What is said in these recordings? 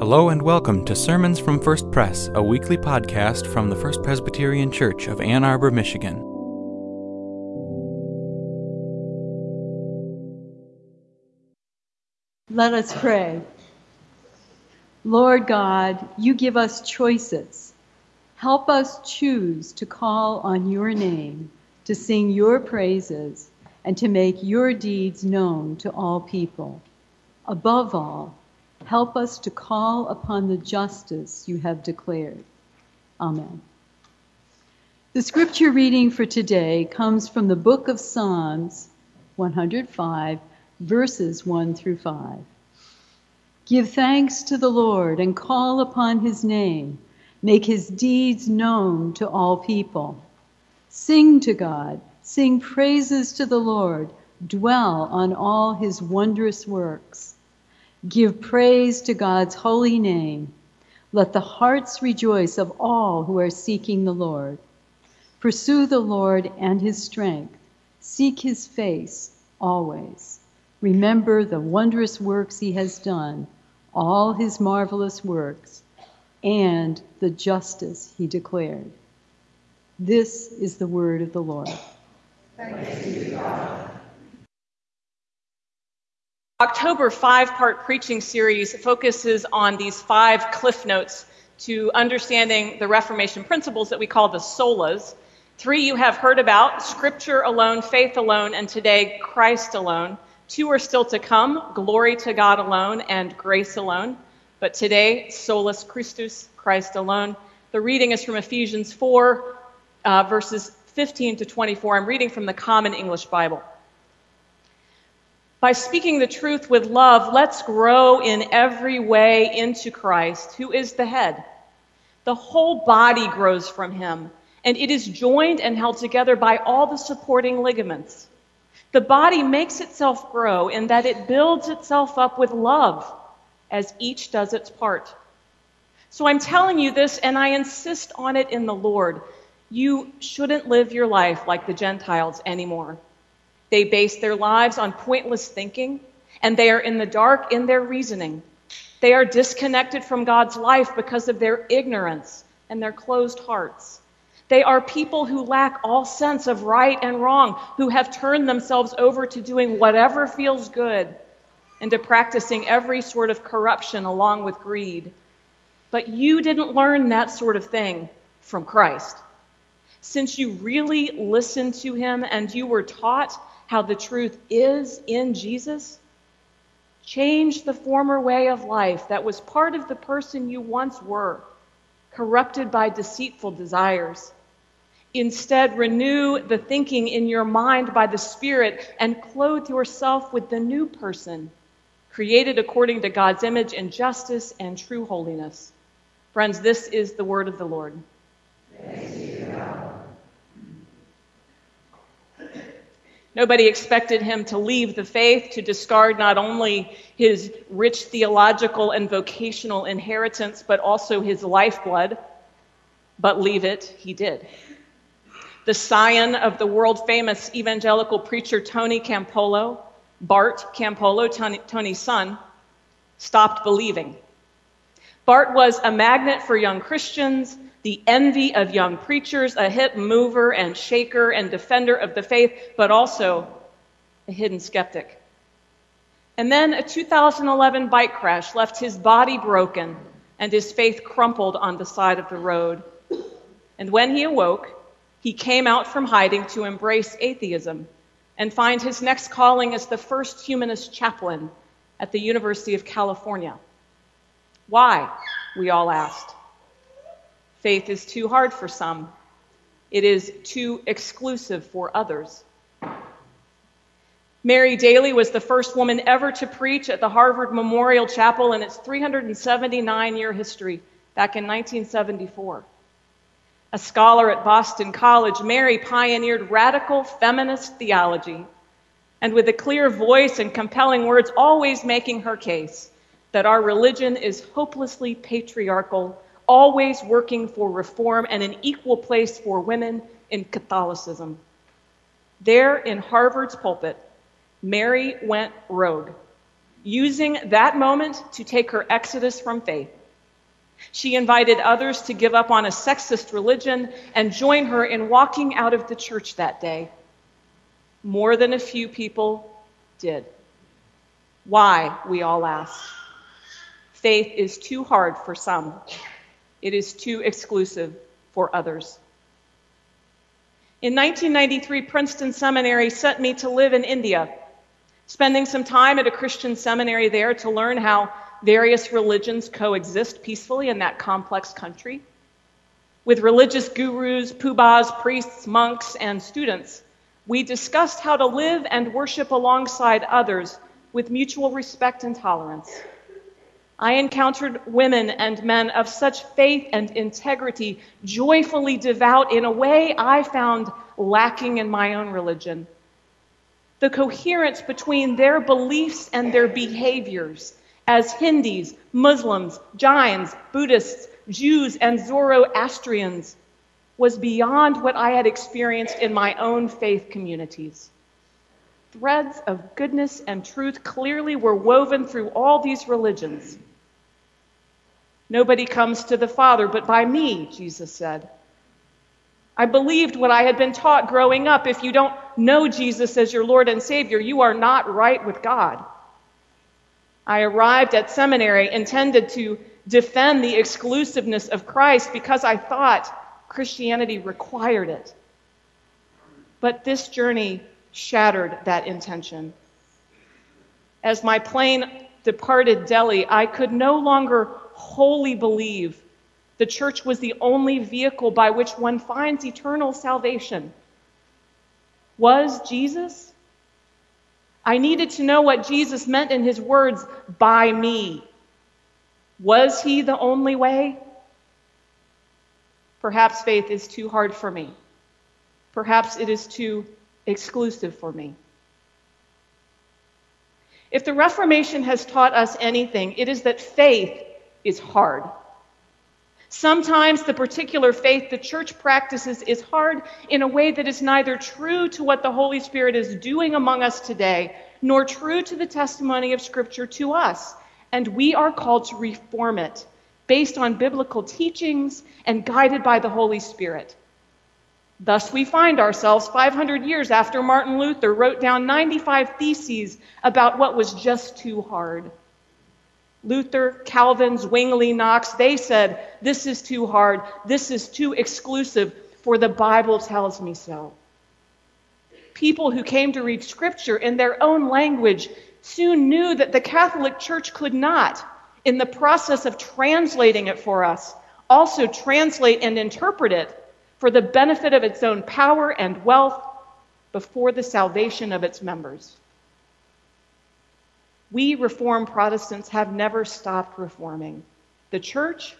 Hello and welcome to Sermons from First Press, a weekly podcast from the First Presbyterian Church of Ann Arbor, Michigan. Let us pray. Lord God, you give us choices. Help us choose to call on your name, to sing your praises, and to make your deeds known to all people. Above all, help us to call upon the justice you have declared. Amen. The scripture reading for today comes from the book of Psalms 105, verses 1 through 5. Give thanks to the Lord and call upon his name. Make his deeds known to all people. Sing to God, sing praises to the Lord, dwell on all his wondrous works. Give praise to God's holy name. Let the hearts rejoice of all who are seeking the Lord. Pursue the Lord and his strength. Seek his face always. Remember the wondrous works he has done, all his marvelous works, and the justice he declared. This is the word of the Lord. Thanks be to God. October five part preaching series focuses on these five cliff notes to understanding the Reformation principles that we call the solas. Three you have heard about Scripture alone, faith alone, and today Christ alone. Two are still to come glory to God alone and grace alone. But today, solus Christus, Christ alone. The reading is from Ephesians 4, uh, verses 15 to 24. I'm reading from the Common English Bible. By speaking the truth with love, let's grow in every way into Christ, who is the head. The whole body grows from him, and it is joined and held together by all the supporting ligaments. The body makes itself grow in that it builds itself up with love as each does its part. So I'm telling you this, and I insist on it in the Lord. You shouldn't live your life like the Gentiles anymore. They base their lives on pointless thinking, and they are in the dark in their reasoning. They are disconnected from God's life because of their ignorance and their closed hearts. They are people who lack all sense of right and wrong, who have turned themselves over to doing whatever feels good and to practicing every sort of corruption along with greed. But you didn't learn that sort of thing from Christ. Since you really listened to him and you were taught how the truth is in Jesus, change the former way of life that was part of the person you once were, corrupted by deceitful desires. Instead, renew the thinking in your mind by the Spirit and clothe yourself with the new person, created according to God's image in justice and true holiness. Friends, this is the word of the Lord. Nobody expected him to leave the faith, to discard not only his rich theological and vocational inheritance, but also his lifeblood. But leave it, he did. The scion of the world famous evangelical preacher Tony Campolo, Bart Campolo, Tony, Tony's son, stopped believing. Bart was a magnet for young Christians the envy of young preachers, a hip mover and shaker and defender of the faith, but also a hidden skeptic. And then a 2011 bike crash left his body broken and his faith crumpled on the side of the road. And when he awoke, he came out from hiding to embrace atheism and find his next calling as the first humanist chaplain at the University of California. Why? We all asked. Faith is too hard for some, it is too exclusive for others. Mary Daly was the first woman ever to preach at the Harvard Memorial Chapel in its 379 year history back in 1974. A scholar at Boston College, Mary pioneered radical feminist theology and with a clear voice and compelling words, always making her case that our religion is hopelessly patriarchal always working for reform and an equal place for women in Catholicism. There in Harvard's pulpit, Mary went rogue. using that moment to take her exodus from faith. She invited others to give up on a sexist religion and join her in walking out of the church that day. More than a few people did. Why, we all ask. Faith is too hard for some, it is too exclusive for others. In 1993, Princeton Seminary sent me to live in India, spending some time at a Christian seminary there to learn how various religions coexist peacefully in that complex country. With religious gurus, pubas, priests, monks, and students, we discussed how to live and worship alongside others with mutual respect and tolerance. I encountered women and men of such faith and integrity, joyfully devout in a way I found lacking in my own religion. The coherence between their beliefs and their behaviors as Hindus, Muslims, Jains, Buddhists, Jews, and Zoroastrians was beyond what I had experienced in my own faith communities. Threads of goodness and truth clearly were woven through all these religions. Nobody comes to the Father but by me, Jesus said. I believed what I had been taught growing up. If you don't know Jesus as your Lord and Savior, you are not right with God. I arrived at seminary intended to defend the exclusiveness of Christ because I thought Christianity required it. But this journey shattered that intention. As my plane departed Delhi, I could no longer wholly believe the church was the only vehicle by which one finds eternal salvation. Was Jesus? I needed to know what Jesus meant in his words, by me. Was he the only way? Perhaps faith is too hard for me. Perhaps it is too exclusive for me. If the Reformation has taught us anything, it is that faith is hard. Sometimes the particular faith the church practices is hard in a way that is neither true to what the Holy Spirit is doing among us today, nor true to the testimony of Scripture to us. And we are called to reform it based on biblical teachings and guided by the Holy Spirit. Thus, we find ourselves 500 years after Martin Luther wrote down 95 theses about what was just too hard. Luther, Calvin, Zwingli, Knox, they said, This is too hard, this is too exclusive, for the Bible tells me so. People who came to read Scripture in their own language soon knew that the Catholic Church could not, in the process of translating it for us, also translate and interpret it for the benefit of its own power and wealth before the salvation of its members. We Reformed Protestants have never stopped reforming the church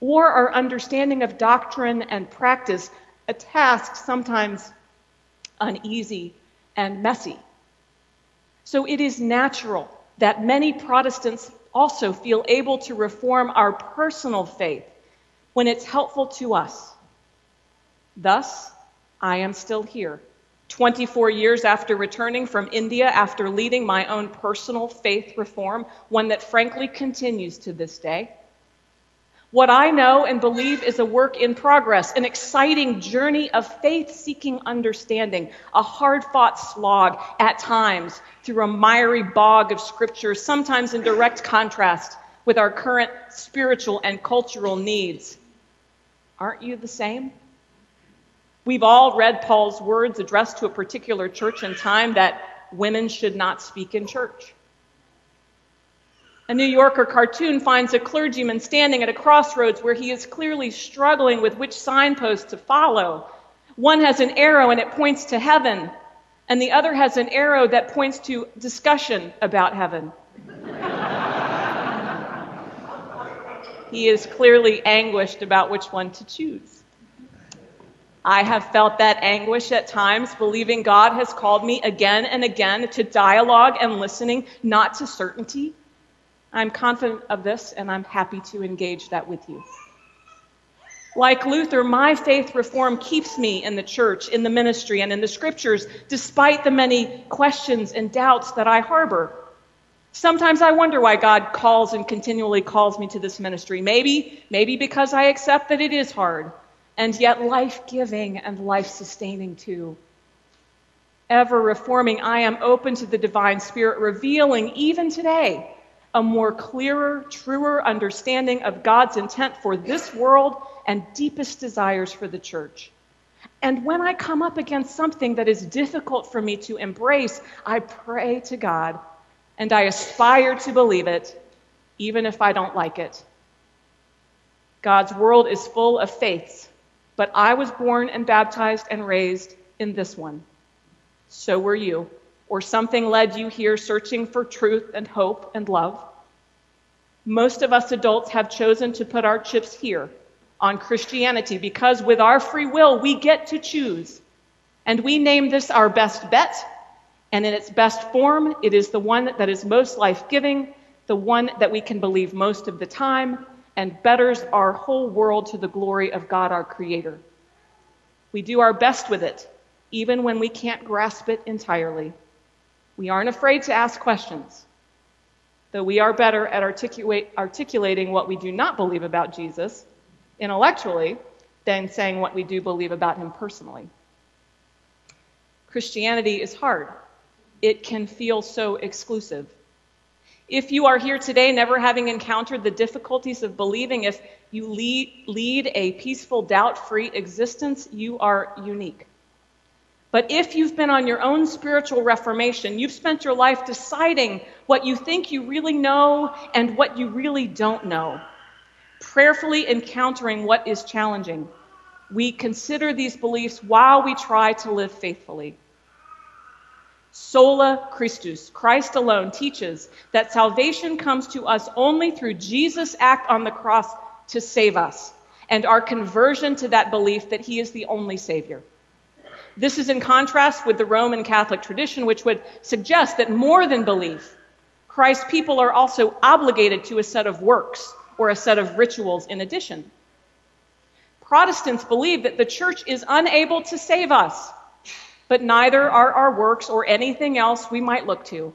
or our understanding of doctrine and practice, a task sometimes uneasy and messy. So it is natural that many Protestants also feel able to reform our personal faith when it's helpful to us. Thus, I am still here 24 years after returning from India after leading my own personal faith reform, one that frankly continues to this day. What I know and believe is a work in progress, an exciting journey of faith seeking understanding, a hard fought slog at times through a miry bog of scripture, sometimes in direct contrast with our current spiritual and cultural needs. Aren't you the same? We've all read Paul's words addressed to a particular church and time that women should not speak in church. A New Yorker cartoon finds a clergyman standing at a crossroads where he is clearly struggling with which signpost to follow. One has an arrow and it points to heaven, and the other has an arrow that points to discussion about heaven. he is clearly anguished about which one to choose. I have felt that anguish at times, believing God has called me again and again to dialogue and listening, not to certainty. I'm confident of this, and I'm happy to engage that with you. Like Luther, my faith reform keeps me in the church, in the ministry, and in the scriptures, despite the many questions and doubts that I harbor. Sometimes I wonder why God calls and continually calls me to this ministry. Maybe, maybe because I accept that it is hard and yet life giving and life sustaining too. Ever reforming, I am open to the divine spirit revealing even today a more clearer, truer understanding of God's intent for this world and deepest desires for the church. And when I come up against something that is difficult for me to embrace, I pray to God and I aspire to believe it, even if I don't like it. God's world is full of faiths, but I was born and baptized and raised in this one. So were you or something led you here searching for truth and hope and love. Most of us adults have chosen to put our chips here on Christianity because with our free will, we get to choose. And we name this our best bet. And in its best form, it is the one that is most life giving, the one that we can believe most of the time, and betters our whole world to the glory of God our Creator. We do our best with it, even when we can't grasp it entirely. We aren't afraid to ask questions, though we are better at articulating what we do not believe about Jesus intellectually than saying what we do believe about him personally. Christianity is hard. It can feel so exclusive. If you are here today never having encountered the difficulties of believing, if you lead, lead a peaceful, doubt free existence, you are unique. But if you've been on your own spiritual reformation, you've spent your life deciding what you think you really know and what you really don't know, prayerfully encountering what is challenging, we consider these beliefs while we try to live faithfully. Sola Christus, Christ alone, teaches that salvation comes to us only through Jesus' act on the cross to save us and our conversion to that belief that he is the only Savior. This is in contrast with the Roman Catholic tradition, which would suggest that more than belief, Christ's people are also obligated to a set of works or a set of rituals in addition. Protestants believe that the church is unable to save us, but neither are our works or anything else we might look to.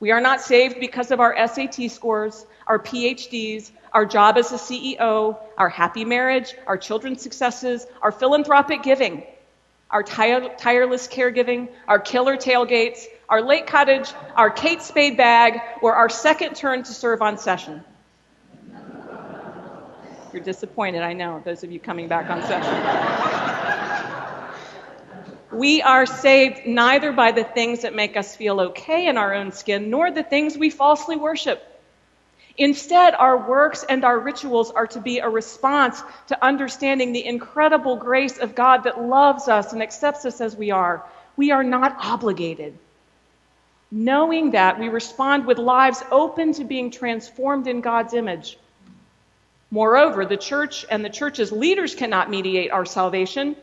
We are not saved because of our SAT scores, our PhDs, our job as a CEO, our happy marriage, our children's successes, our philanthropic giving our tire- tireless caregiving, our killer tailgates, our late cottage, our Kate Spade bag, or our second turn to serve on session. You're disappointed, I know, those of you coming back on session. We are saved neither by the things that make us feel okay in our own skin, nor the things we falsely worship. Instead, our works and our rituals are to be a response to understanding the incredible grace of God that loves us and accepts us as we are. We are not obligated. Knowing that, we respond with lives open to being transformed in God's image. Moreover, the church and the church's leaders cannot mediate our salvation,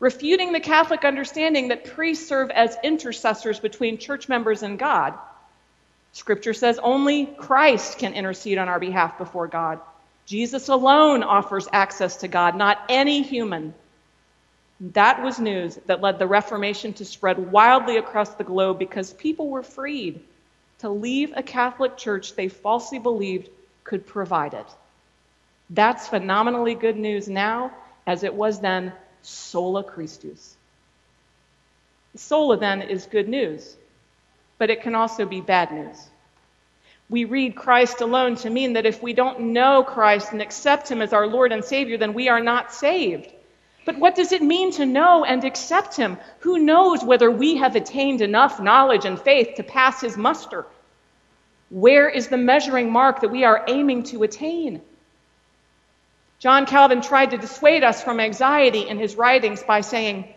refuting the Catholic understanding that priests serve as intercessors between church members and God. Scripture says only Christ can intercede on our behalf before God. Jesus alone offers access to God, not any human. That was news that led the Reformation to spread wildly across the globe because people were freed to leave a Catholic church they falsely believed could provide it. That's phenomenally good news now, as it was then sola Christus. Sola then is good news but it can also be bad news. We read Christ alone to mean that if we don't know Christ and accept Him as our Lord and Savior, then we are not saved. But what does it mean to know and accept Him? Who knows whether we have attained enough knowledge and faith to pass His muster? Where is the measuring mark that we are aiming to attain? John Calvin tried to dissuade us from anxiety in his writings by saying,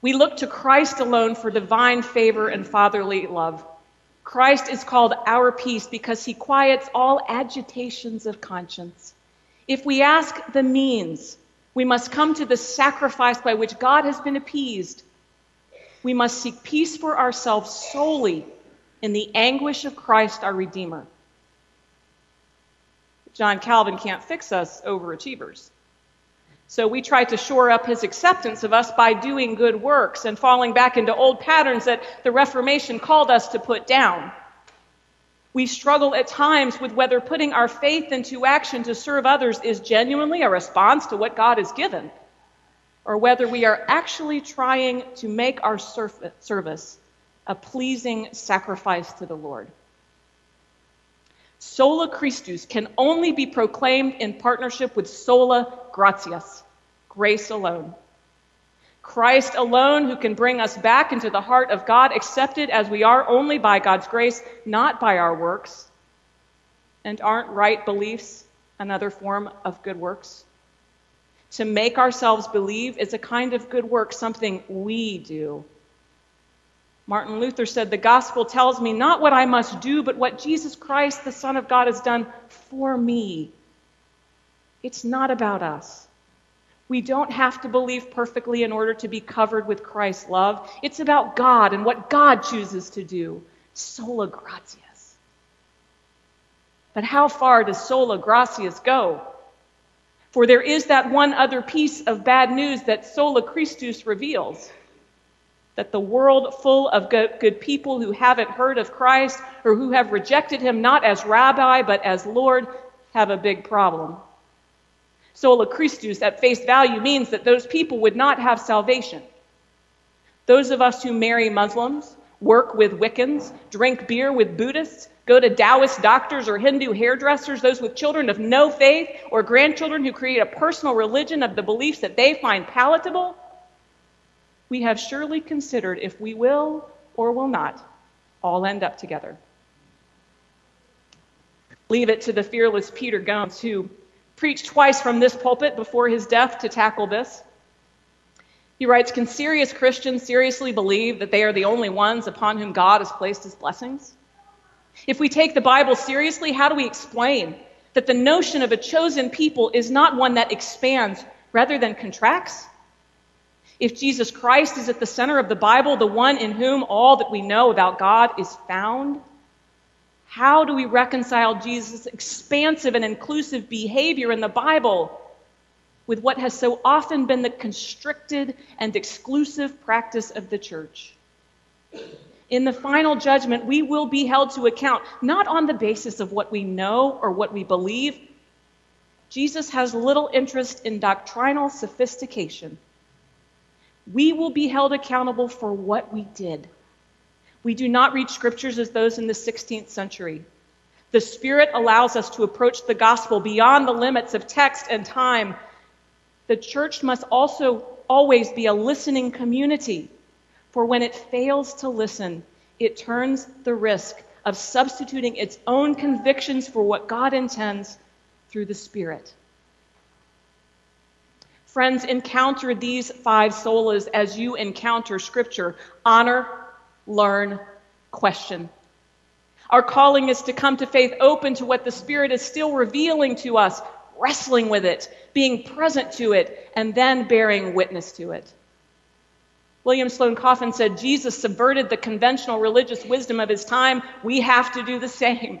we look to Christ alone for divine favor and fatherly love. Christ is called our peace because he quiets all agitations of conscience. If we ask the means, we must come to the sacrifice by which God has been appeased. We must seek peace for ourselves solely in the anguish of Christ our Redeemer. John Calvin can't fix us overachievers. So we try to shore up his acceptance of us by doing good works and falling back into old patterns that the Reformation called us to put down. We struggle at times with whether putting our faith into action to serve others is genuinely a response to what God has given, or whether we are actually trying to make our service a pleasing sacrifice to the Lord. Sola Christus can only be proclaimed in partnership with sola gratias, grace alone. Christ alone, who can bring us back into the heart of God, accepted as we are only by God's grace, not by our works. And aren't right beliefs another form of good works? To make ourselves believe is a kind of good work, something we do. Martin Luther said, The gospel tells me not what I must do, but what Jesus Christ, the Son of God, has done for me. It's not about us. We don't have to believe perfectly in order to be covered with Christ's love. It's about God and what God chooses to do. Sola gratias. But how far does sola gratias go? For there is that one other piece of bad news that sola Christus reveals that the world full of good, people who haven't heard of Christ or who have rejected him not as rabbi but as Lord have a big problem. Sola Christus at face value means that those people would not have salvation. Those of us who marry Muslims, work with Wiccans, drink beer with Buddhists, go to Taoist doctors or Hindu hairdressers, those with children of no faith or grandchildren who create a personal religion of the beliefs that they find palatable, we have surely considered if we will or will not all end up together. Leave it to the fearless Peter Gomes, who preached twice from this pulpit before his death to tackle this. He writes Can serious Christians seriously believe that they are the only ones upon whom God has placed his blessings? If we take the Bible seriously, how do we explain that the notion of a chosen people is not one that expands rather than contracts? If Jesus Christ is at the center of the Bible, the one in whom all that we know about God is found, how do we reconcile Jesus' expansive and inclusive behavior in the Bible with what has so often been the constricted and exclusive practice of the church? In the final judgment, we will be held to account not on the basis of what we know or what we believe. Jesus has little interest in doctrinal sophistication. We will be held accountable for what we did. We do not read scriptures as those in the 16th century. The Spirit allows us to approach the gospel beyond the limits of text and time. The church must also always be a listening community, for when it fails to listen, it turns the risk of substituting its own convictions for what God intends through the Spirit. Friends, encounter these five solas as you encounter Scripture honor, learn, question. Our calling is to come to faith open to what the Spirit is still revealing to us, wrestling with it, being present to it, and then bearing witness to it. William Sloane Coffin said Jesus subverted the conventional religious wisdom of his time. We have to do the same.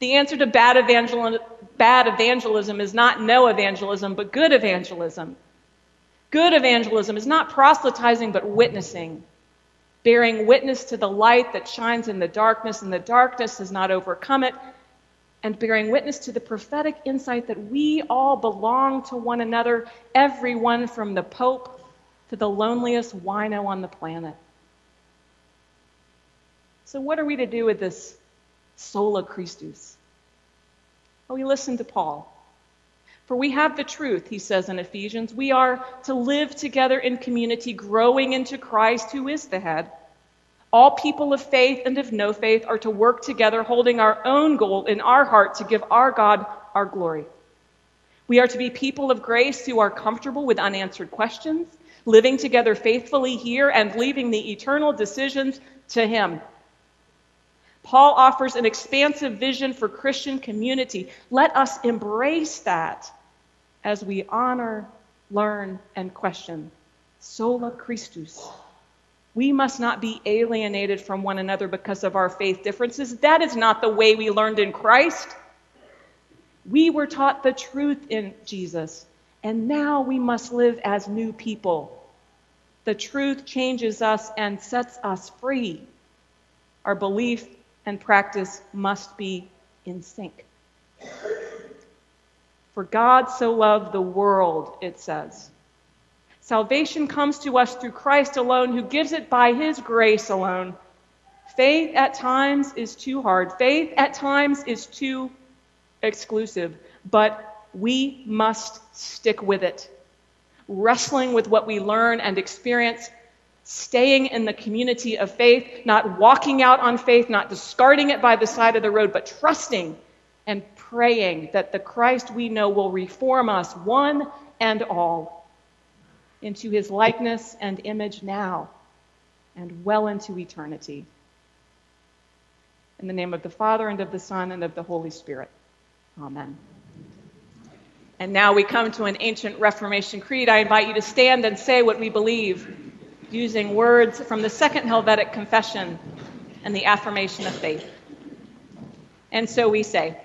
The answer to bad, evangel- bad evangelism is not no evangelism, but good evangelism. Good evangelism is not proselytizing, but witnessing bearing witness to the light that shines in the darkness, and the darkness has not overcome it, and bearing witness to the prophetic insight that we all belong to one another, everyone from the Pope to the loneliest wino on the planet. So, what are we to do with this sola Christus? Oh, well, we listen to Paul. For we have the truth, he says in Ephesians. We are to live together in community, growing into Christ, who is the head. All people of faith and of no faith are to work together, holding our own goal in our heart to give our God our glory. We are to be people of grace who are comfortable with unanswered questions, living together faithfully here and leaving the eternal decisions to Him. Paul offers an expansive vision for Christian community. Let us embrace that as we honor, learn, and question. Sola Christus. We must not be alienated from one another because of our faith differences. That is not the way we learned in Christ. We were taught the truth in Jesus, and now we must live as new people. The truth changes us and sets us free. Our belief and practice must be in sync. For God so loved the world, it says. Salvation comes to us through Christ alone, who gives it by his grace alone. Faith at times is too hard. Faith at times is too exclusive, but we must stick with it. Wrestling with what we learn and experience, staying in the community of faith, not walking out on faith, not discarding it by the side of the road, but trusting and praying that the Christ we know will reform us, one and all, into his likeness and image now and well into eternity. In the name of the Father, and of the Son, and of the Holy Spirit. Amen. And now we come to an ancient Reformation creed. I invite you to stand and say what we believe using words from the Second Helvetic Confession and the affirmation of faith. And so we say,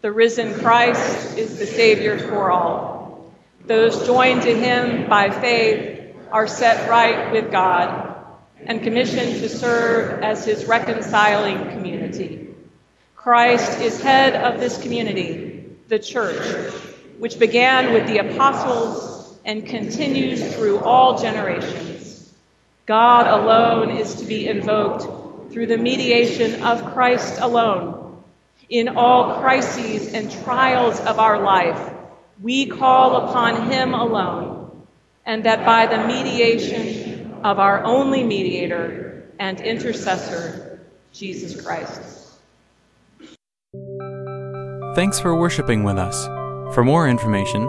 The risen Christ is the Savior for all. Those joined to him by faith are set right with God and commissioned to serve as his reconciling community. Christ is head of this community, the church, which began with the apostles and continues through all generations. God alone is to be invoked through the mediation of Christ alone. In all crises and trials of our life, we call upon him alone, and that by the mediation of our only mediator and intercessor, Jesus Christ. Thanks for worshiping with us. For more information,